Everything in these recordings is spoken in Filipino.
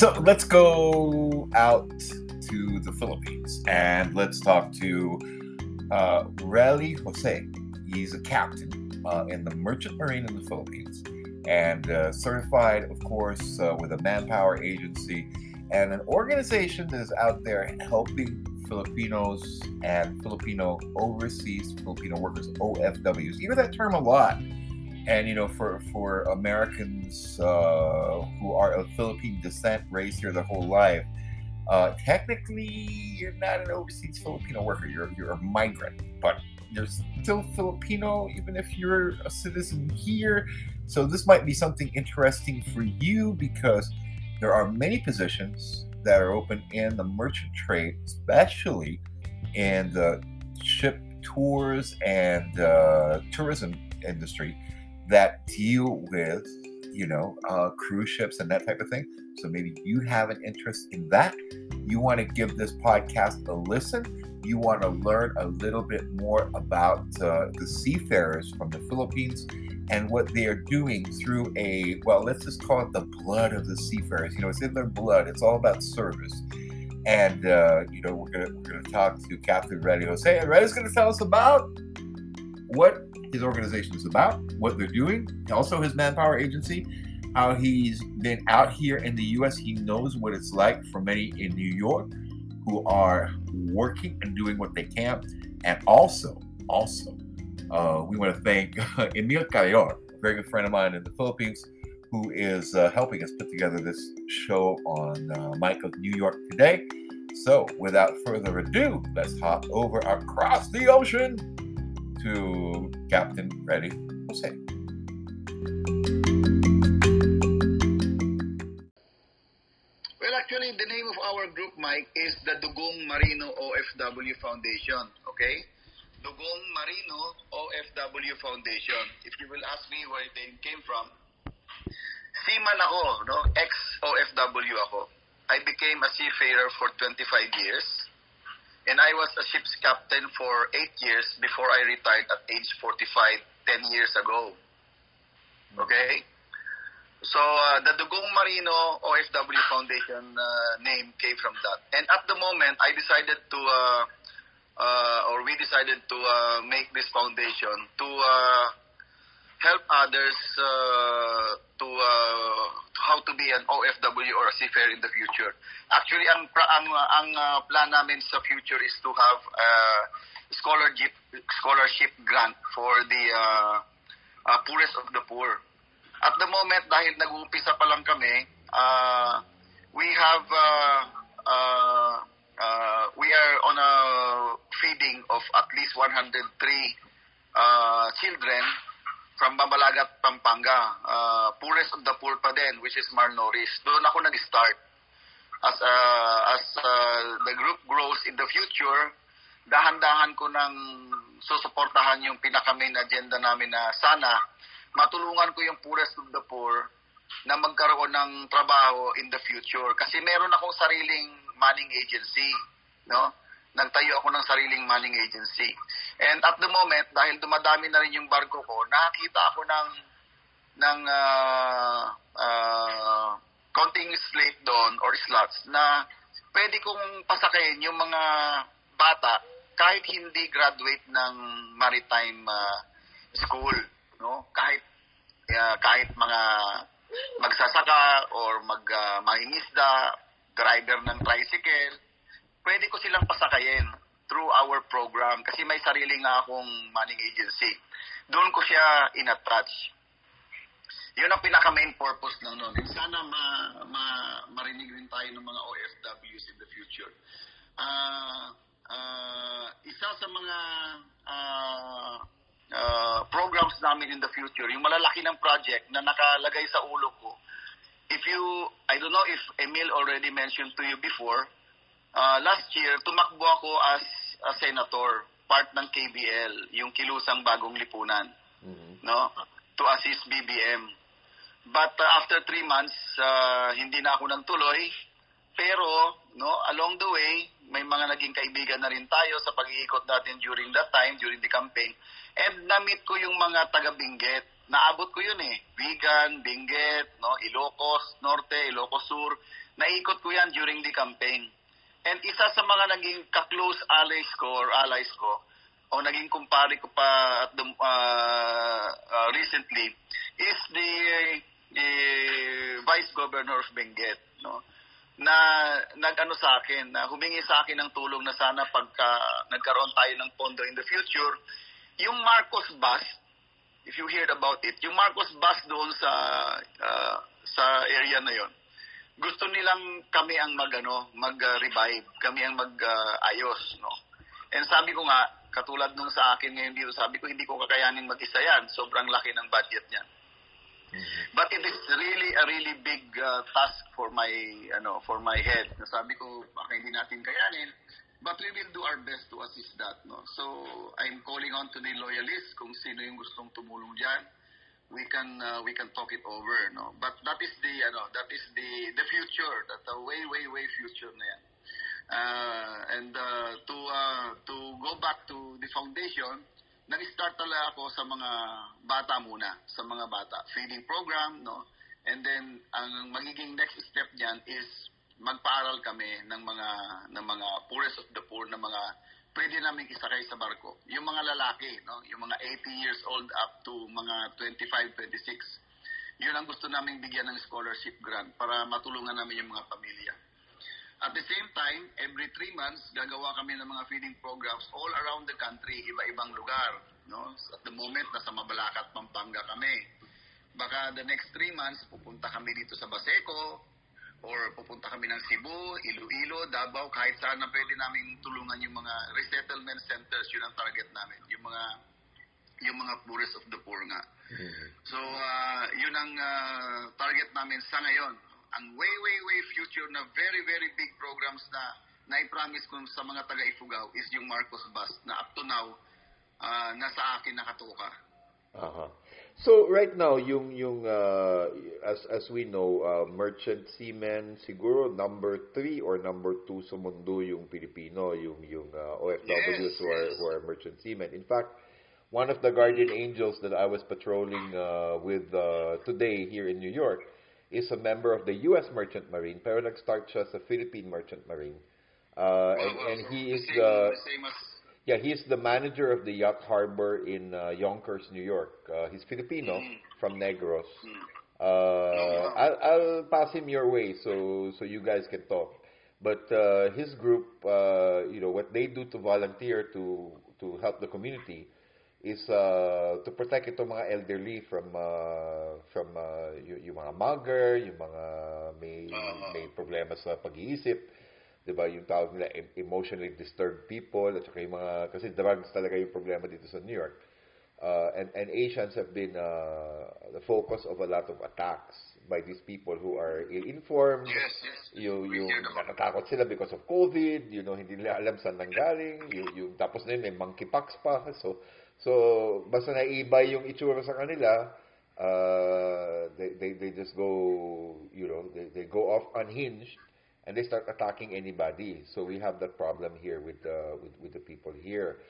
So let's go out to the Philippines and let's talk to uh, Relly Jose. He's a captain uh, in the Merchant Marine in the Philippines and uh, certified, of course, uh, with a manpower agency and an organization that is out there helping Filipinos and Filipino overseas Filipino workers, OFWs. You hear that term a lot. And you know, for for Americans uh, who are of Philippine descent, raised here their whole life, uh, technically you're not an overseas Filipino worker. You're you're a migrant, but you're still Filipino, even if you're a citizen here. So this might be something interesting for you because there are many positions that are open in the merchant trade, especially in the ship tours and uh, tourism industry that deal with, you know, uh, cruise ships and that type of thing. So maybe you have an interest in that. You want to give this podcast a listen. You want to learn a little bit more about uh, the seafarers from the Philippines and what they are doing through a well let's just call it the blood of the seafarers you know it's in their blood it's all about service and uh, you know we're gonna we're gonna talk to captain Reddy Jose and Reddy's gonna tell us about what his organization is about what they're doing also his manpower agency how he's been out here in the us he knows what it's like for many in new york who are working and doing what they can. And also also uh, we want to thank Emil Callejon, a very good friend of mine in the Philippines, who is uh, helping us put together this show on uh, Mike of New York today. So, without further ado, let's hop over across the ocean to Captain Reddy Jose. Well, actually, the name of our group, Mike, is the Dugong Marino OFW Foundation. Okay? Dugong Marino OFW Foundation. If you will ask me where they came from, seaman ako, no? Ex-OFW ako. I became a seafarer for 25 years. And I was a ship's captain for 8 years before I retired at age 45, 10 years ago. Okay? So, uh, the Dugong Marino OFW Foundation uh, name came from that. And at the moment, I decided to... Uh, uh, or we decided to uh, make this foundation to uh, help others uh, to, uh, how to be an OFW or a seafarer in the future. Actually, ang ang ang uh, plan namin sa future is to have a scholarship scholarship grant for the uh, uh, poorest of the poor. At the moment, dahil nag-uumpisa pa lang kami, uh, we have uh, uh, uh, we are on a feeding of at least 103 uh, children from Bamalagat, Pampanga. Uh, poorest of the poor pa din, which is Marnoris. Doon ako nag-start. As, uh, as uh, the group grows in the future, dahan-dahan ko nang susuportahan yung pinaka-main agenda namin na sana matulungan ko yung poorest of the poor na magkaroon ng trabaho in the future. Kasi meron akong sariling manning agency, no? Nagtayo ako ng sariling manning agency. And at the moment, dahil dumadami na rin yung barko ko, nakakita ako ng ng uh, uh, konting slate doon or slots na pwede kong pasakayin yung mga bata kahit hindi graduate ng maritime uh, school, no? Kahit uh, kahit mga magsasaka or mag uh, mangingisda, driver ng tricycle, pwede ko silang pasakayin through our program kasi may sarili nga akong manning agency. Doon ko siya in-attach. Yun ang pinaka-main purpose ng noon. Sana ma, ma, marinig rin tayo ng mga OFWs in the future. Uh, uh, isa sa mga uh, uh, programs namin in the future, yung malalaki ng project na nakalagay sa ulo ko, if you, I don't know if Emil already mentioned to you before, uh, last year, tumakbo ako as a senator, part ng KBL, yung Kilusang Bagong Lipunan, mm-hmm. no? To assist BBM. But uh, after three months, uh, hindi na ako nang tuloy. Pero, no, along the way, may mga naging kaibigan na rin tayo sa pag-iikot natin during that time, during the campaign. And na-meet ko yung mga taga-Benguet. Naabot ko yun eh. Vigan, Benguet, no, Ilocos Norte, Ilocos Sur. naikot ko yan during the campaign. And isa sa mga naging ka-close allies ko or allies ko, o naging kumpare ko pa at the, uh, uh, recently, is the uh, Vice Governor of Benguet, no? na nag-ano sa akin, na humingi sa akin ng tulong na sana pagka nagkaroon tayo ng pondo in the future, yung Marcos bus, if you heard about it, yung Marcos bus doon sa uh, sa area na yon gusto nilang kami ang magano mag-revive, kami ang mag-ayos, no. And sabi ko nga, katulad nung sa akin ngayon dito, sabi ko hindi ko kakayanin mag-isa yan. Sobrang laki ng budget niyan. Mm-hmm. But it is really a really big uh, task for my ano for my head. Sabi ko baka hindi natin kayanin. But we will do our best to assist that. No? So I'm calling on to the loyalists kung sino yung gustong tumulong diyan we can uh, we can talk it over no? But that is the ano that is the the future that the way way way future na yan. Uh, and uh, to uh, to go back to the foundation nag-start talaga ako sa mga bata muna sa mga bata. Feeding program no? And then ang magiging next step niyan is magpaaral kami ng mga ng mga poorest of the poor na mga pwede namin isakay sa barko. Yung mga lalaki, no? yung mga 80 years old up to mga 25, 26, yun ang gusto namin bigyan ng scholarship grant para matulungan namin yung mga pamilya. At the same time, every three months, gagawa kami ng mga feeding programs all around the country, iba-ibang lugar. No? At the moment, nasa Mabalacat, Pampanga kami. Baka the next three months, pupunta kami dito sa Baseco, or pupunta kami ng Cebu, Iloilo, Davao, kahit saan na pwede namin tulungan yung mga resettlement centers, yun ang target namin. Yung mga yung mga poorest of the poor nga. Mm-hmm. So, uh, yun ang uh, target namin sa ngayon. Ang way, way, way future na very, very big programs na na-promise ko sa mga taga-Ifugao is yung Marcos Bus na up to now, uh, nasa akin nakatuka. Uh-huh. So right now, yung yung uh, as as we know, uh, merchant seamen siguro number three or number two sa mundo yung Pilipino, yung yung uh, OFWs yes, who are who are merchant seamen. In fact, one of the guardian angels that I was patrolling uh, with uh, today here in New York is a member of the U.S. Merchant Marine, pero nag-start siya sa Philippine Merchant Marine. Uh, and, and he is the, same as yeah, he's the manager of the yacht harbor in uh, Yonkers, New York. Uh, he's Filipino mm. from Negros. Mm. Uh, I'll, I'll pass him your way so so you guys can talk. But uh, his group, uh, you know, what they do to volunteer to to help the community is uh, to protect itong mga elderly from uh, from uh, y- yung mga mugger, yung mga may uh-huh. may problema sa pag-iisip 'di ba, yung tawag nila emotionally disturbed people at saka yung mga kasi drugs talaga yung problema dito sa New York. Uh, and and Asians have been uh, the focus of a lot of attacks by these people who are ill-informed. Yes, yes. Yung, yung natatakot sila because of COVID, you know, hindi nila alam saan nanggaling, yung, yung tapos na yun, may monkeypox pa. So, so basta naiba yung itsura sa kanila, uh, they, they, they just go, you know, they, they go off unhinged and they start attacking anybody. So we have that problem here with uh, with, with the people here.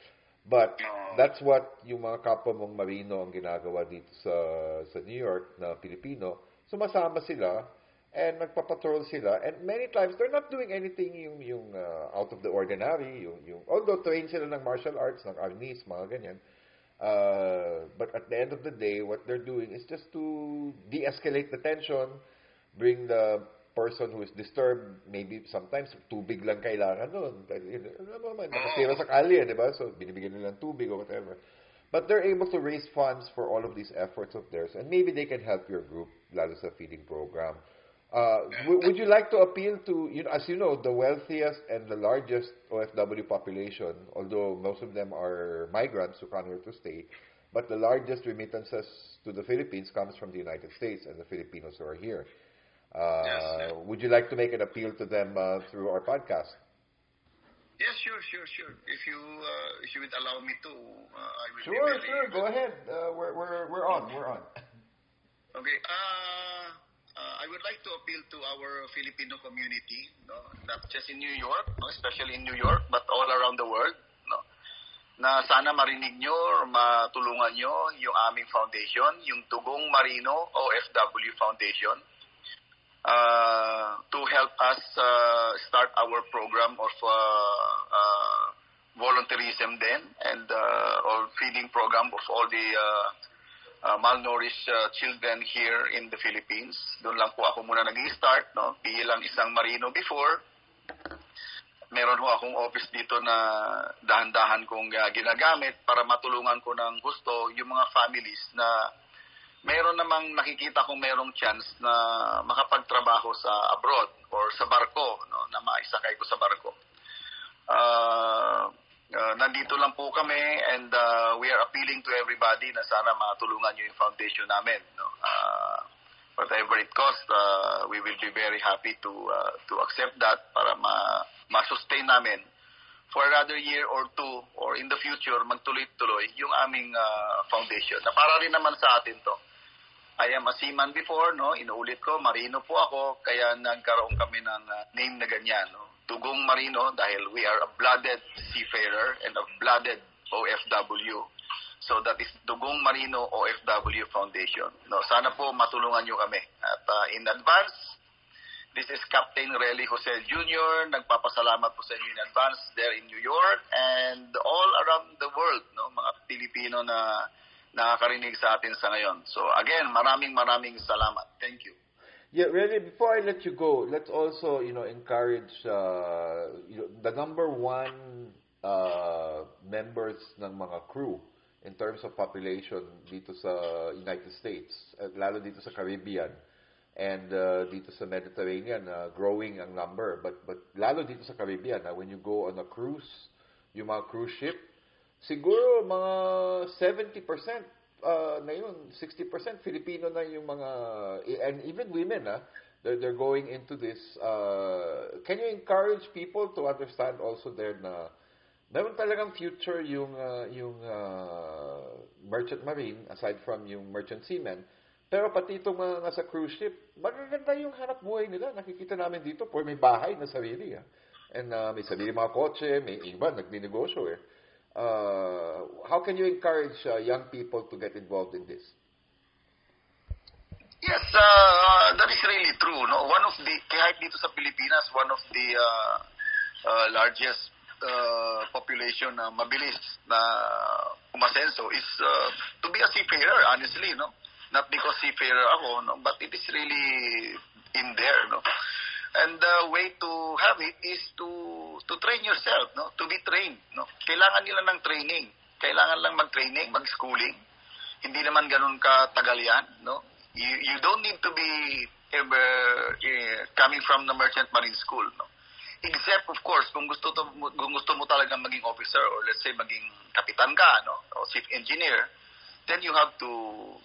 But that's what yung mga kapwa mong marino ang ginagawa dito sa sa New York na Pilipino. Sumasama sila and nagpapatrol sila and many times they're not doing anything yung yung uh, out of the ordinary yung yung although train sila ng martial arts ng arnis mga ganyan uh, but at the end of the day what they're doing is just to de-escalate the tension bring the person who is disturbed, maybe sometimes tubig lang kailangan nun. Ano naman, nakasira sa kalye, di ba? So, binibigyan nila ng tubig or whatever. But they're able to raise funds for all of these efforts of theirs, and maybe they can help your group, lalo sa feeding program. Uh, would you like to appeal to, you know, as you know, the wealthiest and the largest OFW population, although most of them are migrants who come here to stay, but the largest remittances to the Philippines comes from the United States and the Filipinos who are here. Uh, yes, Would you like to make an appeal to them uh, through our podcast? Yes, sure, sure, sure. If you uh, if you would allow me to, uh, I will. Sure, really sure. Go ahead. Uh, we're we're we're on. We're on. Okay. Uh, I would like to appeal to our Filipino community, no? not just in New York, no? especially in New York, but all around the world. No? Na sana marinig nyo or matulungan nyo yung aming foundation, yung Tugong Marino OFW Foundation uh, to help us uh, start our program of uh, uh, volunteerism then and uh, or feeding program of all the uh, uh, malnourished uh, children here in the Philippines. Doon lang po ako muna nag-start, no? Bilang isang marino before. Meron ho akong office dito na dahan-dahan kong uh, ginagamit para matulungan ko ng gusto yung mga families na meron namang nakikita kong merong chance na makapagtrabaho sa abroad or sa barko, no, na maisakay ko sa barko. Uh, uh, nandito lang po kami and uh, we are appealing to everybody na sana matulungan nyo yung foundation namin. No? Uh, whatever it costs, uh, we will be very happy to uh, to accept that para ma ma-sustain namin for another year or two or in the future magtuloy-tuloy yung aming uh, foundation. Na para rin naman sa atin to. I am a seaman before, no? Inuulit ko, marino po ako, kaya nagkaroon kami ng uh, name na ganyan, no? Tugong Marino dahil we are a blooded seafarer and a blooded OFW. So that is Tugong Marino OFW Foundation. No, sana po matulungan niyo kami. At uh, in advance, this is Captain Relly Jose Jr. Nagpapasalamat po sa inyo in advance there in New York and all around the world, no, mga Pilipino na nakakarinig sa atin sa ngayon. So again, maraming maraming salamat. Thank you. Yeah, really. Before I let you go, let's also, you know, encourage uh, you know, the number one uh, members ng mga crew in terms of population dito sa United States, at lalo dito sa Caribbean and uh, dito sa Mediterranean, uh, growing ang number. But but lalo dito sa Caribbean, uh, when you go on a cruise, yung mga cruise ship, siguro mga 70% uh, na yun, 60% Filipino na yung mga, and even women, ah, they're, they're going into this. Uh, can you encourage people to understand also there na meron talagang future yung, uh, yung uh, merchant marine, aside from yung merchant seamen, pero pati itong mga nasa cruise ship, magaganda yung hanap buhay nila. Nakikita namin dito, for may bahay na sarili. Ah. And uh, may sarili mga kotse, may iba, nagninegosyo eh. Uh, how can you encourage uh, young people to get involved in this? Yes, uh, that is really true. No, one of the kahit dito sa Pilipinas, one of the uh, uh, largest uh, population na mabilis na umasenso is uh, to be a seafarer. Honestly, no, not because seafarer ako, no, but it is really in there, no. And the way to have it is to to train yourself, no, to be trained, no. Kailangan nila ng training. Kailangan lang mag-training, mag-schooling. Hindi naman ganun katagal yan, no. You, you don't need to be uh, uh, coming from the merchant marine school, no. Except of course kung gusto to, kung gusto mo talaga maging officer or let's say maging kapitan ka, no, o chief engineer, then you have to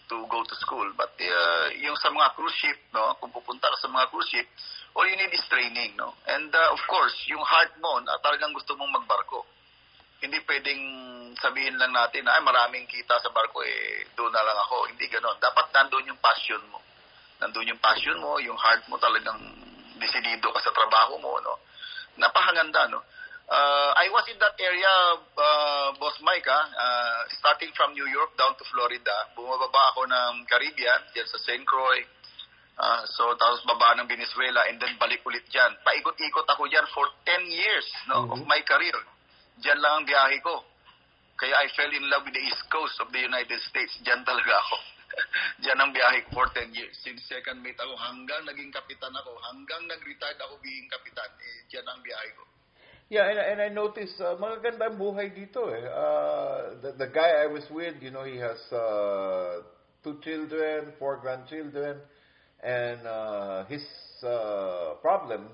to go to school. But uh, yung sa mga cruise ship, no, kung pupunta ka sa mga cruise ship, all you need is training, no. And uh, of course, yung heart mo na talagang gusto mong magbarko. Hindi pwedeng sabihin lang natin, ay maraming kita sa barko, eh, doon na lang ako. Hindi ganon. Dapat nandun yung passion mo. Nandun yung passion mo, yung heart mo talagang desidido ka sa trabaho mo, no. Napahanganda, no. Uh, I was in that area, uh, Boss Mike, ah, uh, starting from New York down to Florida. Bumababa ako ng Caribbean, dyan sa St. Croix. Uh, so, tapos baba ng Venezuela and then balik ulit dyan. Paikot-ikot ako dyan for 10 years no, Mhm. of my career. Dyan lang ang biyahe ko. Kaya I fell in love with the East Coast of the United States. Dyan talaga ako. Dyan ang biyahe ko for 10 years. Since second mate ako hanggang naging kapitan ako, hanggang nag-retired ako being kapitan, eh, dyan ang biyahe ko. Yeah, and, and I noticed uh, magaganda ang buhay dito eh. Uh, the, the guy I was with, you know, he has uh, two children, four grandchildren, and uh, his uh, problem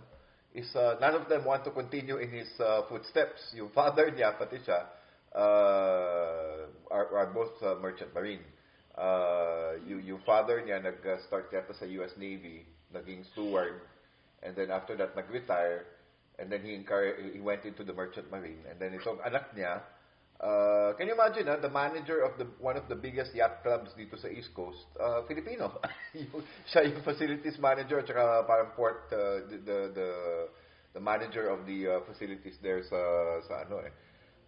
is uh, none of them want to continue in his uh, footsteps. Yung father niya, pati siya, uh, are, are both uh, merchant marine. Uh, yung, yung father niya nag-start yata sa US Navy, naging steward, and then after that nag-retire, and then he, he went into the merchant marine, and then itong anak niya, uh, can you imagine, ah, the manager of the one of the biggest yacht clubs dito sa East Coast, uh, Filipino. Siya yung facilities manager, at saka parang port, uh, the, the, the, the manager of the uh, facilities there sa, sa ano eh,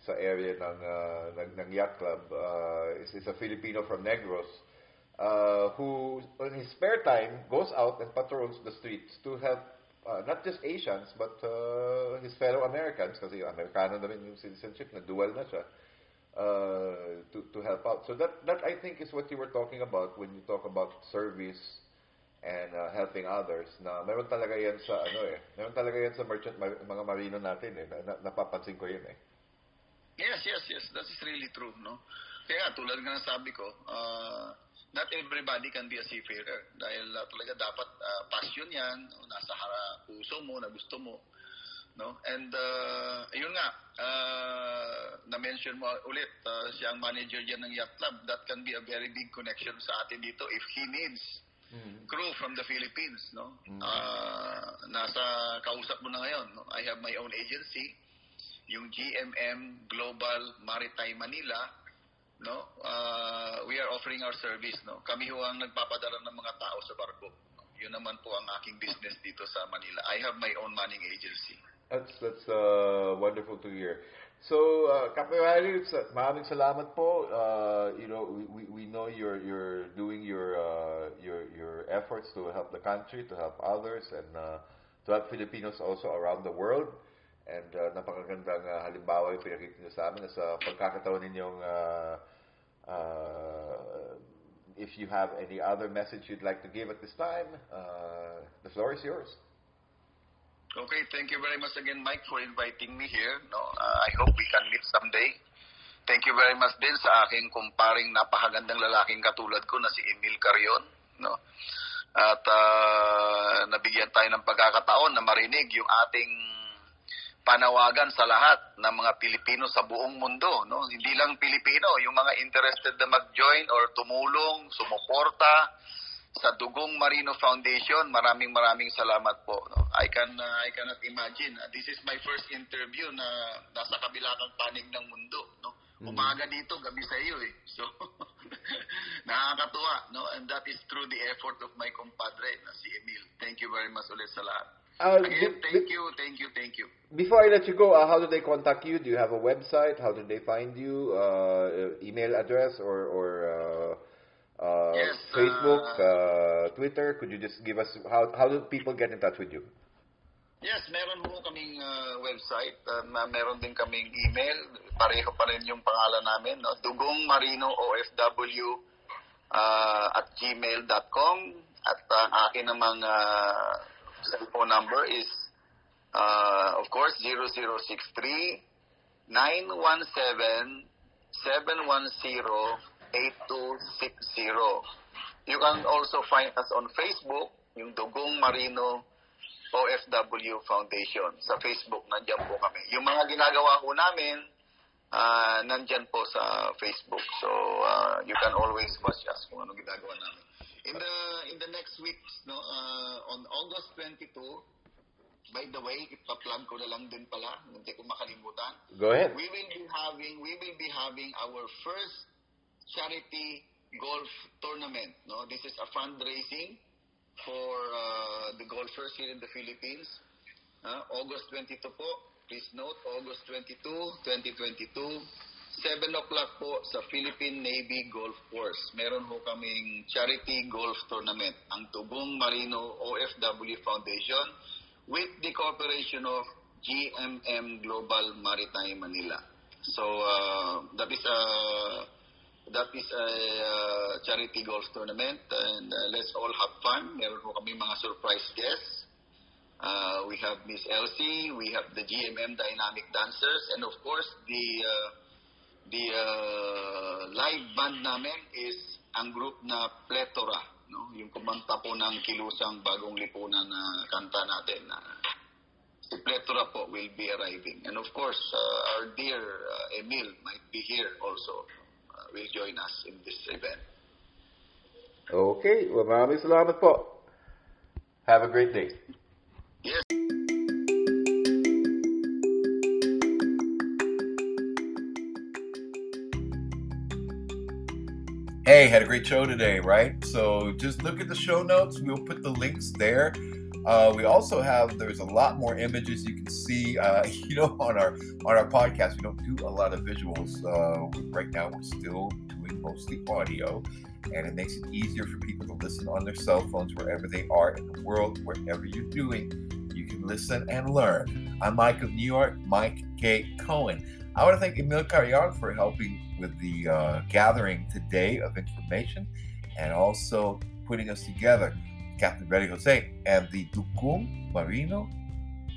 sa area ng, uh, ng, ng yacht club uh, is, is a Filipino from Negros. uh, who, in his spare time, goes out and patrols the streets to help uh, not just Asians, but uh, his fellow Americans, kasi Amerikano na rin yung citizenship, na dual na siya, uh, to, to help out. So that, that I think is what you were talking about when you talk about service and uh, helping others na meron talaga yan sa ano eh meron talaga yan sa merchant mga marino natin eh na, na, napapansin ko yun eh Yes, yes, yes. That is really true, no? Kaya tulad nga ng sabi ko, uh, not everybody can be a seafarer. Dahil uh, talaga dapat uh, passion yan, nasa hara puso mo, na gusto mo. No? And uh, yun nga, uh, na-mention mo ulit, uh, siya ang manager dyan ng yacht club. That can be a very big connection sa atin dito if he needs mm. crew from the Philippines. No? Mm. Uh, nasa kausap mo na ngayon. No? I have my own agency yung GMM Global Maritime Manila, no? Uh, we are offering our service, no? Kami ho ang nagpapadala ng mga tao sa barko. No? Yun naman po ang aking business dito sa Manila. I have my own manning agency. That's that's uh, wonderful to hear. So, uh, Captain maraming salamat po. Uh, you know, we, we know you're you're doing your uh, your your efforts to help the country, to help others, and uh, to help Filipinos also around the world. And uh, napakagandang uh, halimbawa yung pinakita niyo sa amin sa pagkakataon ninyong uh, uh, if you have any other message you'd like to give at this time, uh, the floor is yours. Okay, thank you very much again, Mike, for inviting me here. No, uh, I hope we can meet someday. Thank you very much din sa aking kumparing napakagandang lalaking katulad ko na si Emil Carion. No? At uh, nabigyan tayo ng pagkakataon na marinig yung ating panawagan sa lahat ng mga Pilipino sa buong mundo. No? Hindi lang Pilipino, yung mga interested na mag-join or tumulong, sumuporta sa Dugong Marino Foundation. Maraming maraming salamat po. No? I can uh, I cannot imagine. Uh, this is my first interview na nasa kabilang panig ng mundo. No? Umaga dito, gabi sa iyo eh. So, nakakatuwa. No? And that is through the effort of my compadre na si Emil. Thank you very much ulit sa lahat. Uh, thank you, thank you, thank you. Before I let you go, uh, how do they contact you? Do you have a website? How do they find you? Uh, email address or, or uh, uh, Yes, Facebook, uh, uh, Twitter? Could you just give us how how do people get in touch with you? Yes, meron po kaming uh, website, uh, na meron din kaming email, pareho pa rin yung pangalan namin, no? Dugong Marino OFW uh, at gmail.com at uh, akin namang uh, cellphone number is uh, of course 0063 917 710 8260. You can also find us on Facebook, yung Dugong Marino OFW Foundation. Sa Facebook, nandyan po kami. Yung mga ginagawa ko namin, ah nandyan po sa Facebook. So, ah, you can always watch us kung ano ginagawa namin. In the in the next weeks, no, ah, on August 22, by the way, ipa-plug ko na lang din pala, hindi ko makalimutan. Go ahead. We will be having we will be having our first charity golf tournament. No, this is a fundraising for uh, the golfers here in the Philippines. Uh, August 22 po. Please note, August 22, 2022. 7 o'clock po sa Philippine Navy Golf Course. Meron ho kaming charity golf tournament. Ang Tugong Marino OFW Foundation with the cooperation of GMM Global Maritime Manila. So uh, that is a that is a uh, charity golf tournament and uh, let's all have fun. Meron po kami mga surprise guests. Uh, we have Miss Elsie, we have the GMM Dynamic Dancers, and of course the uh, the uh, live band namin is ang group na Plethora, no? Yung kumanta po ng Kilusang Bagong Lipunan na kanta natin na si Plethora po will be arriving. And of course, uh, our dear uh, Emil might be here also. Uh, will join us in this event. Okay. Well, maraming salamat po. Have a great day. Yes. Hey, had a great show today, right? So just look at the show notes. We'll put the links there. Uh, we also have there's a lot more images you can see. Uh, you know, on our on our podcast, we don't do a lot of visuals. Uh, right now, we're still doing mostly audio, and it makes it easier for people to listen on their cell phones wherever they are in the world, wherever you're doing. Listen and learn. I'm Mike of New York, Mike K. Cohen. I want to thank Emil Carrion for helping with the uh, gathering today of information and also putting us together. Captain Betty Jose and the Dugong Marino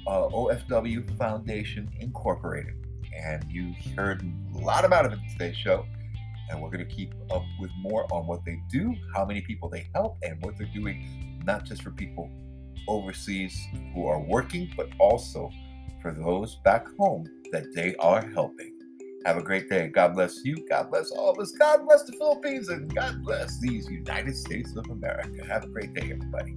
uh, OFW Foundation Incorporated. And you heard a lot about it in today's show. And we're going to keep up with more on what they do, how many people they help, and what they're doing, not just for people overseas who are working, but also for those back home that they are helping. Have a great day. God bless you. God bless all of us. God bless the Philippines. And God bless these United States of America. Have a great day, everybody.